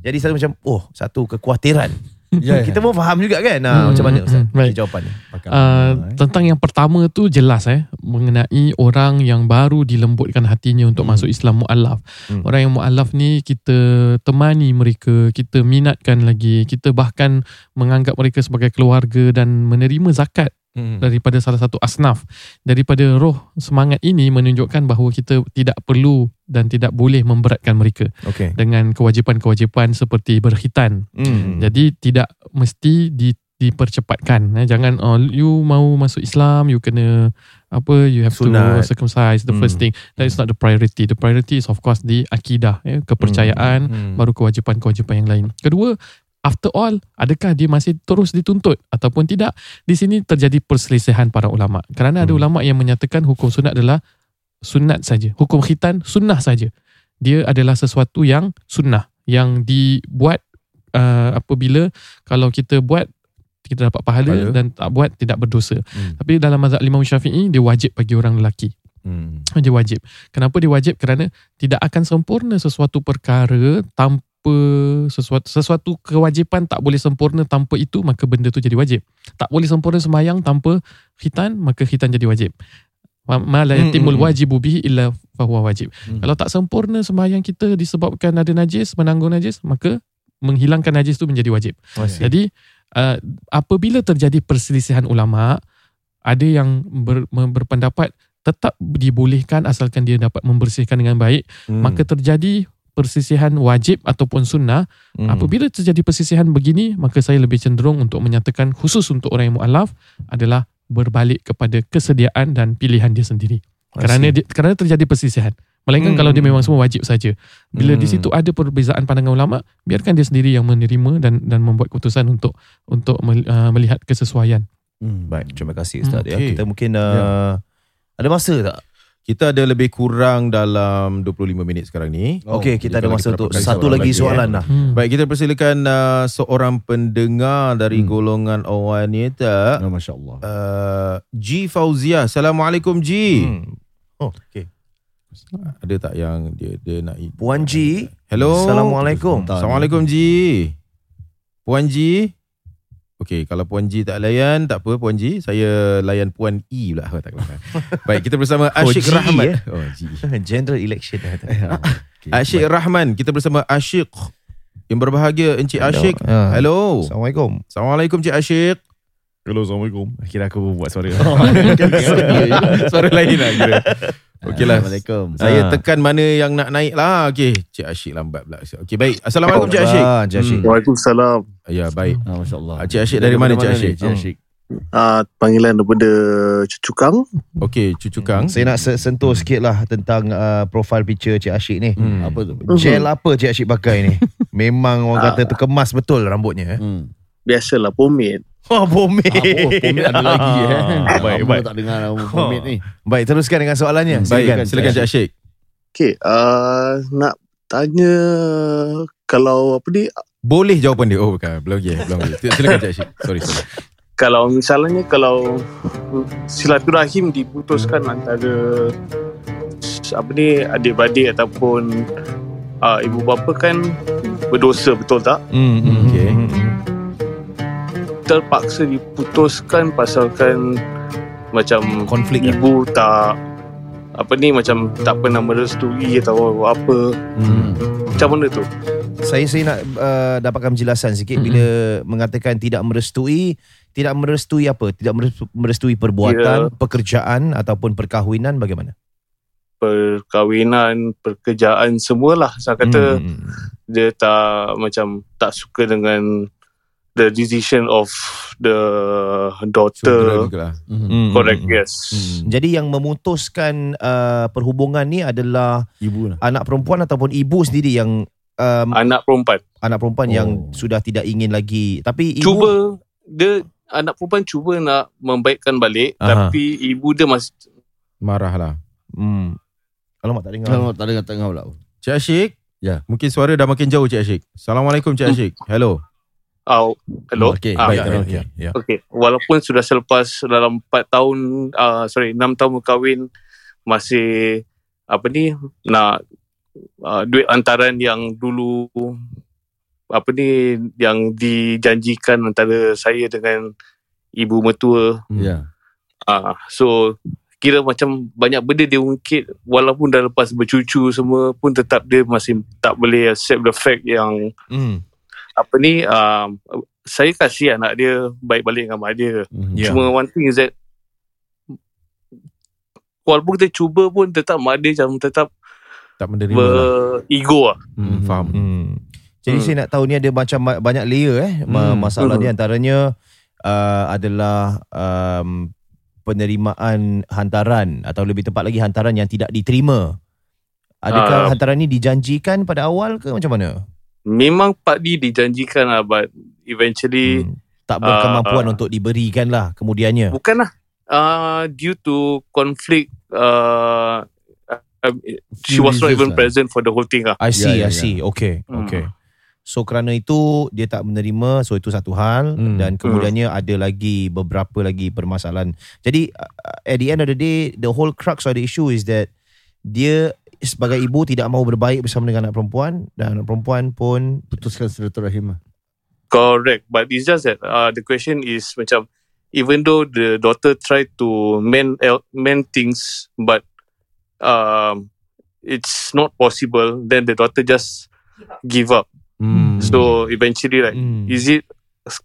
S2: jadi selalu macam oh satu kekhawatiran
S1: Ya, ya.
S2: kita pun faham juga kan ah,
S4: Hmm,
S2: macam mana ustaz
S4: hmm, baik.
S2: jawapan ni
S4: Uh, tentang yang pertama tu jelas eh mengenai orang yang baru dilembutkan hatinya untuk
S2: Hmm.
S4: masuk Islam mualaf.
S2: Hmm.
S4: Orang yang mualaf ni kita temani mereka, kita minatkan lagi, kita bahkan menganggap mereka sebagai keluarga dan menerima zakat
S1: Hmm.
S4: daripada salah satu asnaf. Daripada roh semangat ini menunjukkan bahawa kita tidak perlu dan tidak boleh memberatkan mereka
S2: okey
S4: dengan kewajipan-kewajipan seperti berkhitan.
S2: hmm.
S4: Jadi tidak mesti di dipercepatkan eh. jangan oh you mau masuk Islam you kena apa you have
S2: Sunat.
S4: to circumcise the first
S2: Hmm.
S4: thing that is not the priority the priority is of course the akidah eh, kepercayaan
S1: Hmm.
S4: baru kewajipan-kewajipan yang lain kedua after all adakah dia masih terus dituntut ataupun tidak di sini terjadi perselisihan para ulama kerana ada
S1: Hmm.
S4: ulama yang menyatakan hukum sunat adalah sunat saja hukum khitan sunnah saja dia adalah sesuatu yang sunnah yang dibuat uh, apabila kalau kita buat kita dapat pahala,
S1: Pahala.
S4: dan tak buat tidak berdosa.
S1: Hmm.
S4: Tapi dalam mazhab Imam Syafi'i dia wajib bagi orang lelaki.
S1: Hmm.
S4: Dia wajib. Kenapa dia wajib? Kerana tidak akan sempurna sesuatu perkara tanpa tanpa sesuatu sesuatu kewajipan tak boleh sempurna tanpa itu maka benda tu jadi wajib. Tak boleh sempurna semayang tanpa khitan maka khitan jadi wajib. Ma- la
S2: Hmm,
S4: yatimul
S2: hmm, hmm.
S4: wajibu bihi illa fahuwa wajib.
S2: Hmm.
S4: Kalau tak sempurna semayang kita disebabkan ada najis, menanggung najis, maka menghilangkan najis tu menjadi wajib.
S2: Masih.
S4: Jadi uh, apabila terjadi perselisihan ulama, ada yang ber, berpendapat tetap dibolehkan asalkan dia dapat membersihkan dengan baik,
S2: Hmm.
S4: maka terjadi persisihan wajib ataupun sunnah.
S2: Hmm.
S4: Apabila terjadi persisihan begini, maka saya lebih cenderung untuk menyatakan khusus untuk orang yang mualaf adalah berbalik kepada kesediaan dan pilihan dia sendiri. Kerana dia, kerana terjadi persisihan. Melainkan
S2: Hmm.
S4: kalau dia memang semua wajib saja. Bila di
S2: Hmm.
S4: situ ada perbezaan pandangan ulama, biarkan dia sendiri yang menerima dan dan membuat keputusan untuk untuk uh, melihat kesesuaian.
S3: Hmm.
S2: Baik, terima kasih Ustaz.
S1: Hmm,
S2: ya.
S1: okey.
S2: Kita mungkin uh, ada masa tak?
S1: Kita ada lebih kurang dalam 25 minit sekarang ni.
S3: Oh,
S2: Okey, kita ada masa untuk satu lagi soalan
S1: eh.
S2: lah.
S4: Hmm.
S1: Baik, kita persilakan uh, seorang pendengar dari
S3: Hmm.
S1: golongan wanita.
S3: Oh, Masya Allah.
S1: Uh, G Fauzia. Assalamualaikum G.
S2: Hmm. Oh, okey.
S1: Ada tak yang dia dia nak
S2: Puan Ji.
S1: Hello.
S2: Assalamualaikum.
S1: Assalamualaikum Ji. Puan Ji. Okey, kalau Puan Ji tak layan, tak apa Puan Ji. Saya layan Puan E pula. Oh, tak apa. Baik, kita bersama (laughs)
S2: Oh,
S1: Asyik
S2: G,
S1: Rahman.
S2: eh?
S1: Oh, Ji. (laughs)
S2: General election. (laughs)
S3: Okay.
S1: Asyik Rahman. Kita bersama Asyik. Yang berbahagia Encik Asyik.
S2: Ah.
S1: Hello.
S2: Assalamualaikum.
S1: Assalamualaikum Cik Asyik.
S3: Hello, Assalamualaikum.
S2: Kira aku buat suara.
S1: Suara lain lah kira. Okeylah.
S3: Assalamualaikum.
S1: Saya
S2: Ah.
S1: tekan mana yang nak naik lah. Okey. Cik Asyik lambat pula. Okey, baik. Assalamualaikum Cik Asyik.
S2: Ah, Cik Asyik.
S1: Hmm.
S8: Waalaikumsalam.
S1: Ya, baik.
S3: Ah, Masya Allah.
S1: Ah, Cik Asyik dari mana Cik Asyik?
S3: Cik Asyik.
S8: Uh, panggilan daripada Cucukang.
S1: Okey, Cucu Kang.
S2: Saya nak se- sentuh sikit lah tentang uh, profile picture Cik Asyik ni.
S1: Hmm.
S3: Apa tu?
S2: Gel apa Cik Asyik pakai ni? (laughs) Memang orang kata terkemas betul rambutnya. Eh?
S3: Hmm.
S8: Biasalah pomade.
S2: Oh, pomade.
S3: Ah, oh, pomade ada lagi eh.
S2: Ah, Baik,
S3: Lama
S2: baik.
S3: tak dengar nama pomade ni.
S2: Baik, teruskan dengan soalannya.
S1: Baik, silakan Cik Asyik.
S8: Okay, uh, nak tanya kalau apa ni
S1: Boleh jawapan dia. Oh, bukan. Belum lagi. Belum lagi. Silakan Cik Asyik. Sorry, sorry.
S8: kalau misalnya kalau silaturahim diputuskan antara apa ni adik-beradik ataupun uh, ibu bapa kan berdosa betul tak?
S2: Hmm, hmm,
S1: Okey.
S2: hmm, hmm.
S8: Terpaksa diputuskan pasalkan macam
S2: Konflik lah.
S8: ibu tak apa ni macam tak pernah merestui atau apa
S1: Hmm.
S8: macam mana tu?
S2: Saya saya nak uh, dapatkan penjelasan sikit
S4: Mm-mm.
S2: bila mengatakan tidak merestui, tidak merestui apa? Tidak merestu- merestui perbuatan, pekerjaan ataupun perkahwinan bagaimana?
S8: perkahwinan, pekerjaan semualah. Saya kata
S2: Hmm, hmm.
S8: dia tak macam tak suka dengan the decision of the daughter.
S1: lah.
S2: Hmm,
S8: Correct,
S2: hmm, hmm.
S8: yes.
S2: Jadi yang memutuskan uh, perhubungan ni adalah
S3: Ibu lah.
S2: anak perempuan ataupun ibu sendiri yang um,
S8: Anak perempuan.
S2: anak perempuan
S1: Oh.
S2: yang sudah tidak ingin lagi. Tapi ibu
S8: Cuba dia anak perempuan cuba nak membaikkan balik
S2: Aha.
S8: tapi ibu dia masih
S1: Marah lah.
S2: Hmm. Alamak tak dengar.
S3: Kalau tak dengar tengah pula.
S1: Cik Asyik.
S3: Ya.
S1: Mungkin suara dah makin jauh Cik Asyik. Assalamualaikum Cik Asyik. Hello.
S8: Oh, hello.
S3: Okey,
S8: Ah,
S2: Baik,
S1: ya,
S2: okey. Ya.
S8: Okay. Walaupun sudah selepas dalam 4 tahun, uh, sorry, 6 tahun berkahwin, masih apa ni nak uh, duit antaran yang dulu apa ni yang dijanjikan antara saya dengan ibu mertua.
S3: Ya.
S8: Uh, so kira macam banyak benda dia ungkit walaupun dah lepas bercucu semua pun tetap dia masih tak boleh accept the fact yang
S2: Hmm.
S8: Apa ni uh, saya kasih anak dia baik balik dengan mak dia.
S3: Mhm.
S2: Ya.
S8: Cuma one thing is that walaupun kita cuba pun tetap mak dia macam tetap
S1: Tak menerima lah.
S8: berego lah.
S1: Hmm, faham.
S2: Hmm. Jadi
S8: Hmm.
S2: saya nak tahu ni ada macam ba- banyak layer eh Ma-
S1: Hmm.
S2: masalah
S8: Hmm.
S2: dia antaranya uh, adalah um, penerimaan hantaran atau lebih tepat lagi hantaran yang tidak diterima. Adakah
S8: Ah.
S2: hantaran ni dijanjikan pada awal ke macam mana?
S8: Memang Pak Di dijanjikan lah but eventually
S2: Hmm. Tak berkemampuan
S8: Ah.
S2: untuk diberikan lah kemudiannya.
S8: bukanlah uh, due to conflict uh, uh, she was not even
S3: lah.
S8: present for the whole thing lah.
S2: I see,
S3: Ya, ya,
S2: I see. Okay,
S8: Hmm.
S2: okay. So kerana itu dia tak menerima, so itu satu hal
S1: Hmm.
S2: dan kemudiannya ada lagi beberapa lagi permasalahan. Jadi uh, at the end of the day, the whole crux of the issue is that dia sebagai ibu tidak mahu berbaik bersama dengan anak perempuan dan anak perempuan pun
S3: Putuskan silaturahim.
S8: Correct, but it's just that uh, the question is macam even though the daughter try to mend el- mend things, but um, it's not possible. Then the daughter just give up.
S1: Hmm.
S8: So eventually, like,
S2: Hmm.
S8: is it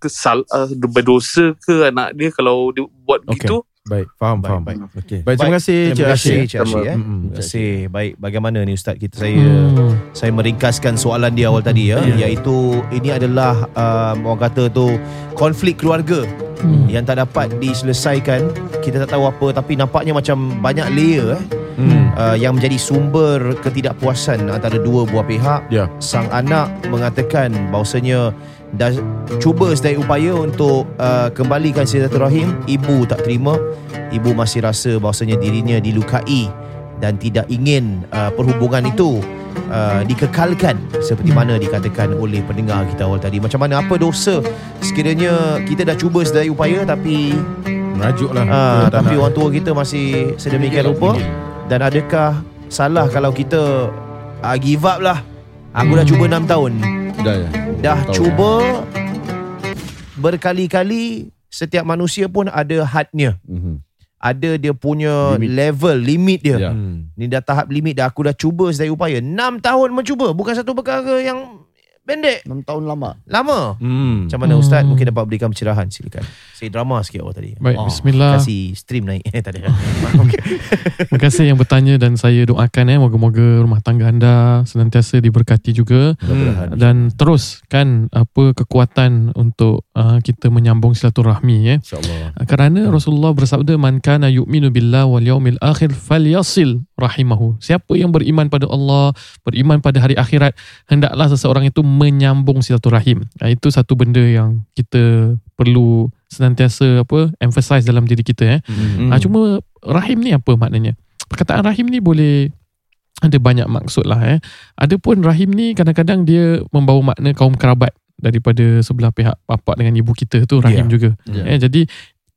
S8: kesal uh, berdosa ke anak dia kalau dia buat
S2: Okay.
S8: begitu?
S1: Baik, faham,
S2: Baik,
S1: faham.
S2: baik.
S3: Okey.
S1: Baik, terima kasih Cik
S2: Terima kasih. Cik Asyik eh.
S1: Mm-mm.
S2: Terima kasih. Baik, bagaimana ni Ustaz kita saya
S4: Hmm.
S2: saya meringkaskan soalan dia awal tadi ya,
S1: Ya.
S2: iaitu ini adalah um, orang kata tu konflik keluarga
S4: Hmm.
S2: yang tak dapat diselesaikan. Kita tak tahu apa tapi nampaknya macam banyak layer eh
S1: Hmm.
S2: uh, yang menjadi sumber ketidakpuasan antara dua buah pihak.
S1: Ya.
S2: Sang anak mengatakan bahawasanya dah cuba sedaya upaya untuk uh, kembalikan silaturahim, ibu tak terima. Ibu masih rasa bahawasanya dirinya dilukai dan tidak ingin uh, perhubungan itu uh, dikekalkan seperti mana dikatakan oleh pendengar kita awal tadi. Macam mana apa dosa sekiranya kita dah cuba sedaya upaya tapi
S1: Merajuk lah.
S2: uh,
S1: tak
S2: tapi orang tua kita masih sedemikian rupa dan adakah salah kalau kita uh, give up lah. Aku dah cuba 6 tahun.
S3: Dah ya.
S2: Dah
S3: Tahu.
S2: cuba berkali-kali setiap manusia pun ada hadnya.
S3: Mhm.
S2: Ada dia punya
S3: Limit.
S2: level, limit dia.
S3: Ya.
S2: Hmm. Ni dah tahap limit dah. Aku dah cuba sedaya upaya. 6 tahun mencuba. Bukan satu perkara yang pendek.
S3: 6 tahun lama.
S2: Lama.
S1: Hmm.
S2: Macam mana
S4: Hmm.
S2: Ustaz mungkin dapat berikan pencerahan silakan. Saya drama sikit awal tadi.
S4: Baik,
S2: Ah,
S4: bismillah.
S2: Kasih stream naik. (laughs) Eh tak ada.
S4: Terima kasih yang bertanya dan saya doakan eh moga-moga rumah tangga anda senantiasa diberkati juga
S1: Hmm.
S4: dan teruskan apa kekuatan untuk uh, kita menyambung silaturahmi ya.
S1: InsyaAllah.
S4: Uh, Kerana Rasulullah bersabda man kana yu'minu billah wal yaumil akhir falyasil rahimahu. Siapa yang beriman pada Allah, beriman pada hari akhirat, hendaklah seseorang itu menyambung silaturahim. Uh, itu satu benda yang kita perlu senantiasa apa emphasize dalam diri kita eh.
S1: Hmm.
S4: Ah, cuma rahim ni apa maknanya? Perkataan rahim ni boleh ada banyak maksud lah eh. Ada pun rahim ni kadang-kadang dia membawa makna kaum kerabat daripada sebelah pihak bapa dengan ibu kita tu rahim
S2: Ya.
S4: juga.
S3: Ya.
S4: Eh, jadi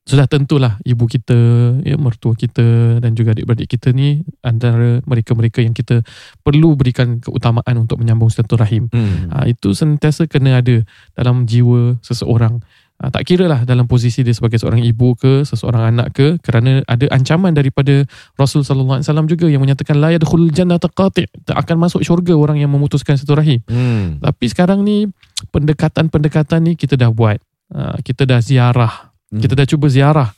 S4: sudah tentulah ibu kita, ya, mertua kita dan juga adik-beradik kita ni antara mereka-mereka yang kita perlu berikan keutamaan untuk menyambung silaturahim.
S1: Hmm.
S4: Ha, itu sentiasa kena ada dalam jiwa seseorang. Ha, tak kira lah dalam posisi dia sebagai seorang ibu ke, seseorang anak ke kerana ada ancaman daripada Rasul sallallahu alaihi wasallam juga yang menyatakan la yadkhulul jannata qati' tak akan masuk syurga orang yang memutuskan silaturahim.
S1: Hmm.
S4: Tapi sekarang ni pendekatan-pendekatan ni kita dah buat. Ha, kita dah ziarah.
S1: Hmm.
S4: Kita dah cuba ziarah.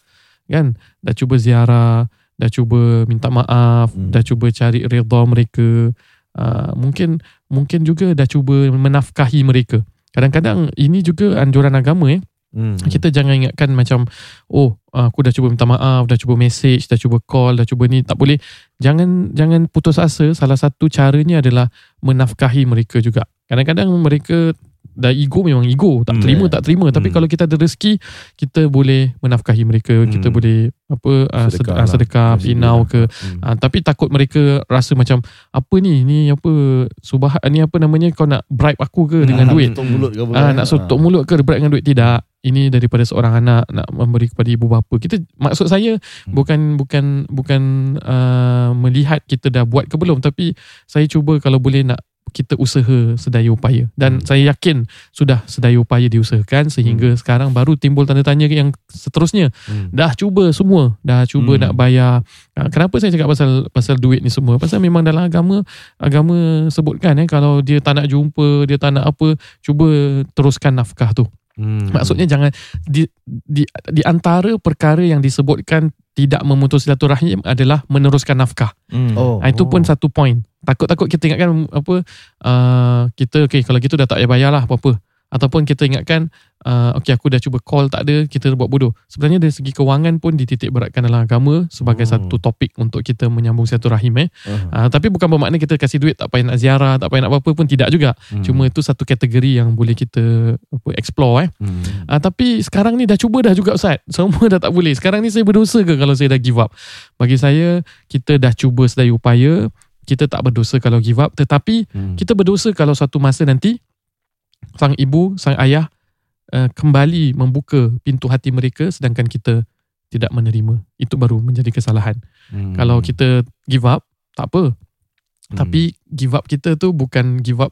S4: Kan? Dah cuba ziarah, dah cuba minta maaf,
S1: Hmm.
S4: dah cuba cari redha mereka. Uh, mungkin mungkin juga dah cuba menafkahi mereka. Kadang-kadang ini juga anjuran agama eh.
S1: Hmm.
S4: Kita jangan ingatkan macam oh aku dah cuba minta maaf, dah cuba message, dah cuba call, dah cuba ni tak boleh. Jangan jangan putus asa. Salah satu caranya adalah menafkahi mereka juga. Kadang-kadang mereka dah ego memang ego, tak
S1: Hmm.
S4: terima tak terima. Tapi
S1: Hmm.
S4: kalau kita ada rezeki, kita boleh menafkahi mereka, kita
S1: Hmm.
S4: boleh apa uh, sedekah,
S1: lah.
S4: sedekah
S1: Masih
S4: pinau
S1: boleh
S4: ke
S1: lah. Hmm.
S4: Ah, tapi takut mereka rasa macam apa ni ni apa subah ni apa namanya kau nak bribe aku ke dengan
S3: Nak
S4: duit
S3: tutup mulut ke
S4: ah,
S3: kan?
S4: nak tutup mulut ke bribe dengan duit tidak ini daripada seorang anak nak memberi kepada ibu bapa. Kita maksud saya
S1: Hmm.
S4: bukan bukan bukan uh, melihat kita dah buat ke belum. Tapi saya cuba kalau boleh nak kita usaha sedaya upaya. Dan
S1: Hmm.
S4: saya yakin sudah sedaya upaya diusahakan sehingga sekarang baru timbul tanda tanya yang seterusnya.
S1: Hmm.
S4: dah cuba semua. Dah cuba
S1: Hmm.
S4: nak bayar. Ah, kenapa saya cakap pasal pasal duit ni semua? Pasal memang dalam agama agama sebutkan eh kalau dia tak nak jumpa dia tak nak apa cuba teruskan nafkah tu
S1: Hmm.
S4: maksudnya jangan di, di di antara perkara yang disebutkan tidak memutus silaturahim adalah meneruskan nafkah
S2: Hmm.
S3: Oh.
S4: Ah, itu pun satu point. Takut-takut kita ingatkan apa uh, kita okay kalau gitu dah tak payah bayar lah apa-apa. Ataupun kita ingatkan uh, okay aku dah cuba call tak ada kita buat bodoh. Sebenarnya dari segi kewangan pun dititik beratkan dalam agama sebagai
S1: Hmm.
S4: satu topik untuk kita menyambung silaturahim eh.
S3: Uh-huh.
S4: Uh, tapi bukan bermakna kita kasih duit tak payah nak ziarah, tak payah nak apa-apa pun tidak juga.
S1: Hmm.
S4: Cuma itu satu kategori yang boleh kita apa explore eh.
S1: Hmm.
S4: Ah, tapi sekarang ni dah cuba dah juga Ustaz. (laughs) Semua dah tak boleh. Sekarang ni saya berdosa ke kalau saya dah give up? Bagi saya, kita dah cuba sedaya upaya. Kita tak berdosa kalau give up. Tetapi
S1: Hmm.
S4: kita berdosa kalau suatu masa nanti sang ibu, sang ayah uh, kembali membuka pintu hati mereka sedangkan kita tidak menerima. Itu baru menjadi kesalahan.
S1: Hmm.
S4: Kalau kita give up, tak apa. Tapi give up kita tu bukan give up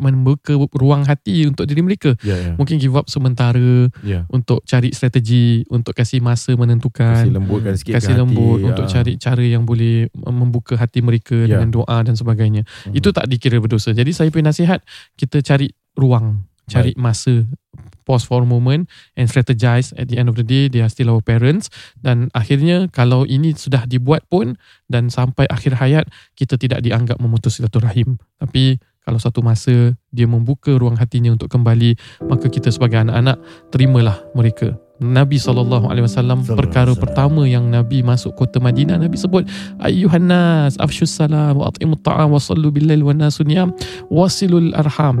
S4: membuka ruang hati untuk diri mereka.
S1: Ya, ya.
S4: Mungkin give up sementara
S1: Ya.
S4: untuk cari strategi, untuk kasih masa menentukan.
S1: Kasih lembutkan sikit
S4: kasih
S1: ke hati.
S4: lembut untuk
S1: Ah.
S4: cari cara yang boleh membuka hati mereka
S1: Ya.
S4: dengan doa dan sebagainya.
S1: Mhm.
S4: Itu tak dikira berdosa. Jadi saya punya nasihat kita cari ruang, cari. masa pause for a moment and strategize. At the end of the day they are still our parents. Dan akhirnya kalau ini sudah dibuat pun dan sampai akhir hayat kita tidak dianggap memutus silaturahim. Tapi kalau satu masa dia membuka ruang hatinya untuk kembali maka kita sebagai anak-anak terimalah mereka Nabi SAW perkara pertama yang Nabi masuk kota Madinah Nabi sebut ayyuhan nas afshus salam wa atimut ta'am wa sallu billail wa nasun niyam wasilul arham.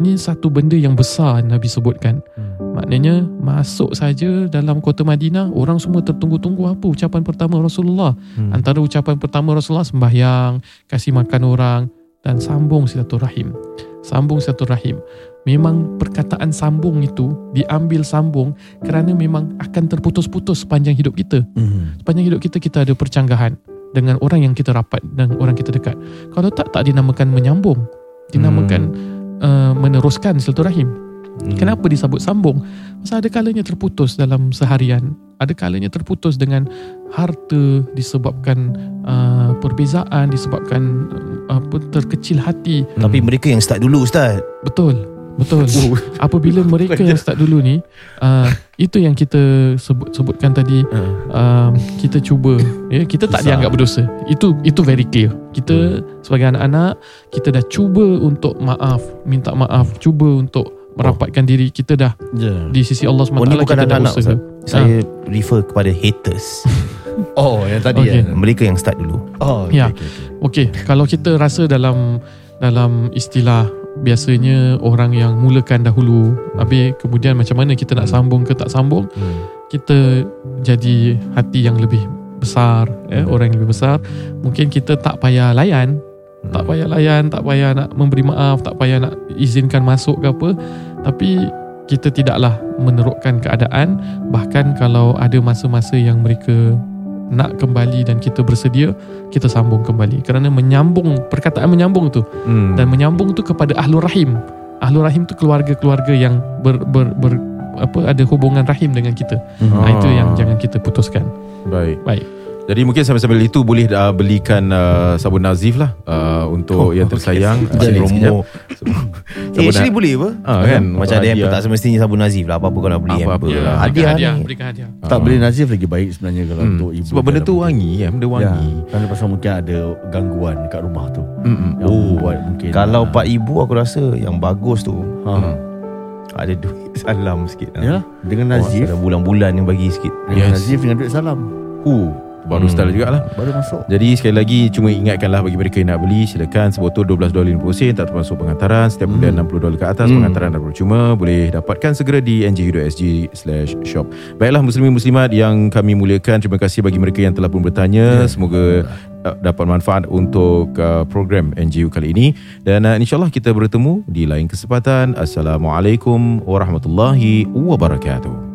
S4: Ni satu benda yang besar Nabi sebutkan. Maknanya masuk saja dalam kota Madinah orang semua tertunggu-tunggu apa ucapan pertama Rasulullah?
S1: Hmm.
S4: antara ucapan pertama Rasulullah sembahyang kasih makan orang dan sambung silaturahim. Sambung silaturahim memang perkataan sambung itu diambil sambung kerana memang akan terputus-putus sepanjang hidup kita
S3: Hmm.
S4: sepanjang hidup kita kita ada percanggahan dengan orang yang kita rapat dan orang kita dekat kalau tak tak dinamakan menyambung dinamakan uh, meneruskan silaturahim
S1: Hmm.
S4: Kenapa disebut sambung? Pasal ada kalanya terputus dalam seharian. Ada kalanya terputus dengan harta disebabkan uh, perbezaan, disebabkan uh, apa, terkecil hati.
S2: Tapi mereka yang start dulu Ustaz.
S4: Betul. Betul.
S1: Oh.
S4: Apabila mereka yang start dulu ni, uh, itu yang kita sebut sebutkan tadi, uh, kita cuba ya, kita tak dianggap berdosa. Itu itu very clear. Kita sebagai anak-anak, kita dah cuba untuk maaf, minta maaf, cuba untuk merapatkan diri kita dah
S3: Ya.
S4: di sisi Allah SWT
S2: Oh ni bukan
S4: kita dah
S2: anak-anak
S4: usaha.
S2: Ustaz. Saya refer kepada haters. (laughs)
S3: Oh, yang tadi
S4: Okey.
S3: ya.
S2: mereka yang start dulu.
S3: Oh,
S4: Ya.
S3: okey, okey, okey.
S4: Okey, kalau kita rasa dalam dalam istilah biasanya orang yang mulakan dahulu, habis kemudian macam mana kita nak sambung ke tak sambung,
S1: Hmm.
S4: kita jadi hati yang lebih besar, eh, orang yang lebih besar, mungkin kita tak payah layan, tak payah layan, tak payah nak memberi maaf, tak payah nak izinkan masuk ke apa, tapi kita tidaklah menerukkan keadaan bahkan kalau ada masa-masa yang mereka nak kembali dan kita bersedia kita sambung kembali kerana menyambung perkataan menyambung tu
S1: Hmm.
S4: dan menyambung tu kepada ahlul rahim ahlul rahim tu keluarga-keluarga yang ber, ber, ber apa ada hubungan rahim dengan kita
S1: Ah.
S4: ha, itu yang jangan kita putuskan
S1: Baik.
S4: baik
S1: Jadi mungkin sambil-sambil itu boleh uh, belikan uh, sabun Nazif lah uh, untuk
S2: Oh,
S1: yang tersayang.
S2: okay.
S1: Sekejap.
S2: Promo.
S1: Sabun
S2: Eh, actually boleh apa?
S1: Ah, kan?
S2: Macam ada
S1: Hadiah.
S2: yang tak semestinya sabun Nazif lah. Apa-apa kalau beli
S1: Apa-apa lah.
S2: Hadiah
S4: hadiah
S2: ni.
S4: berikan hadiah
S3: Tak beli Nazif lagi baik sebenarnya kalau
S1: Hmm.
S3: untuk ibu.
S1: Sebab benda tu wangi kan, benda
S3: Ya,
S1: wangi.
S3: kerana pasal mungkin ada gangguan kat rumah tu.
S1: Mm-mm.
S3: Yang
S1: Oh.
S3: buat mungkin.
S2: Kalau
S3: ah,
S2: pak ibu aku rasa yang bagus tu
S3: ha.
S1: Hmm.
S2: ada duit (laughs) salam sikit.
S3: Ya, dengan Nazif.
S2: Ada bulan-bulan yang bagi sikit.
S3: Dengan
S1: Yes.
S3: Nazif dengan duit salam.
S1: Uh, baru
S2: Hmm.
S1: style jugalah.
S3: Baru masuk.
S1: Jadi sekali lagi cuma ingatkanlah bagi mereka yang nak beli silakan sebotol 12 dolar 50 sen tak termasuk pengantaran setiap bulan 60 dolar ke atas
S2: Hmm.
S1: pengantaran dan percuma boleh dapatkan segera di nghu.sg/shop. Baiklah muslimin muslimat yang kami muliakan terima kasih bagi mereka yang telah pun bertanya semoga uh, dapat manfaat untuk uh, program NGU kali ini dan uh, insyaallah kita bertemu di lain kesempatan. Assalamualaikum warahmatullahi wabarakatuh.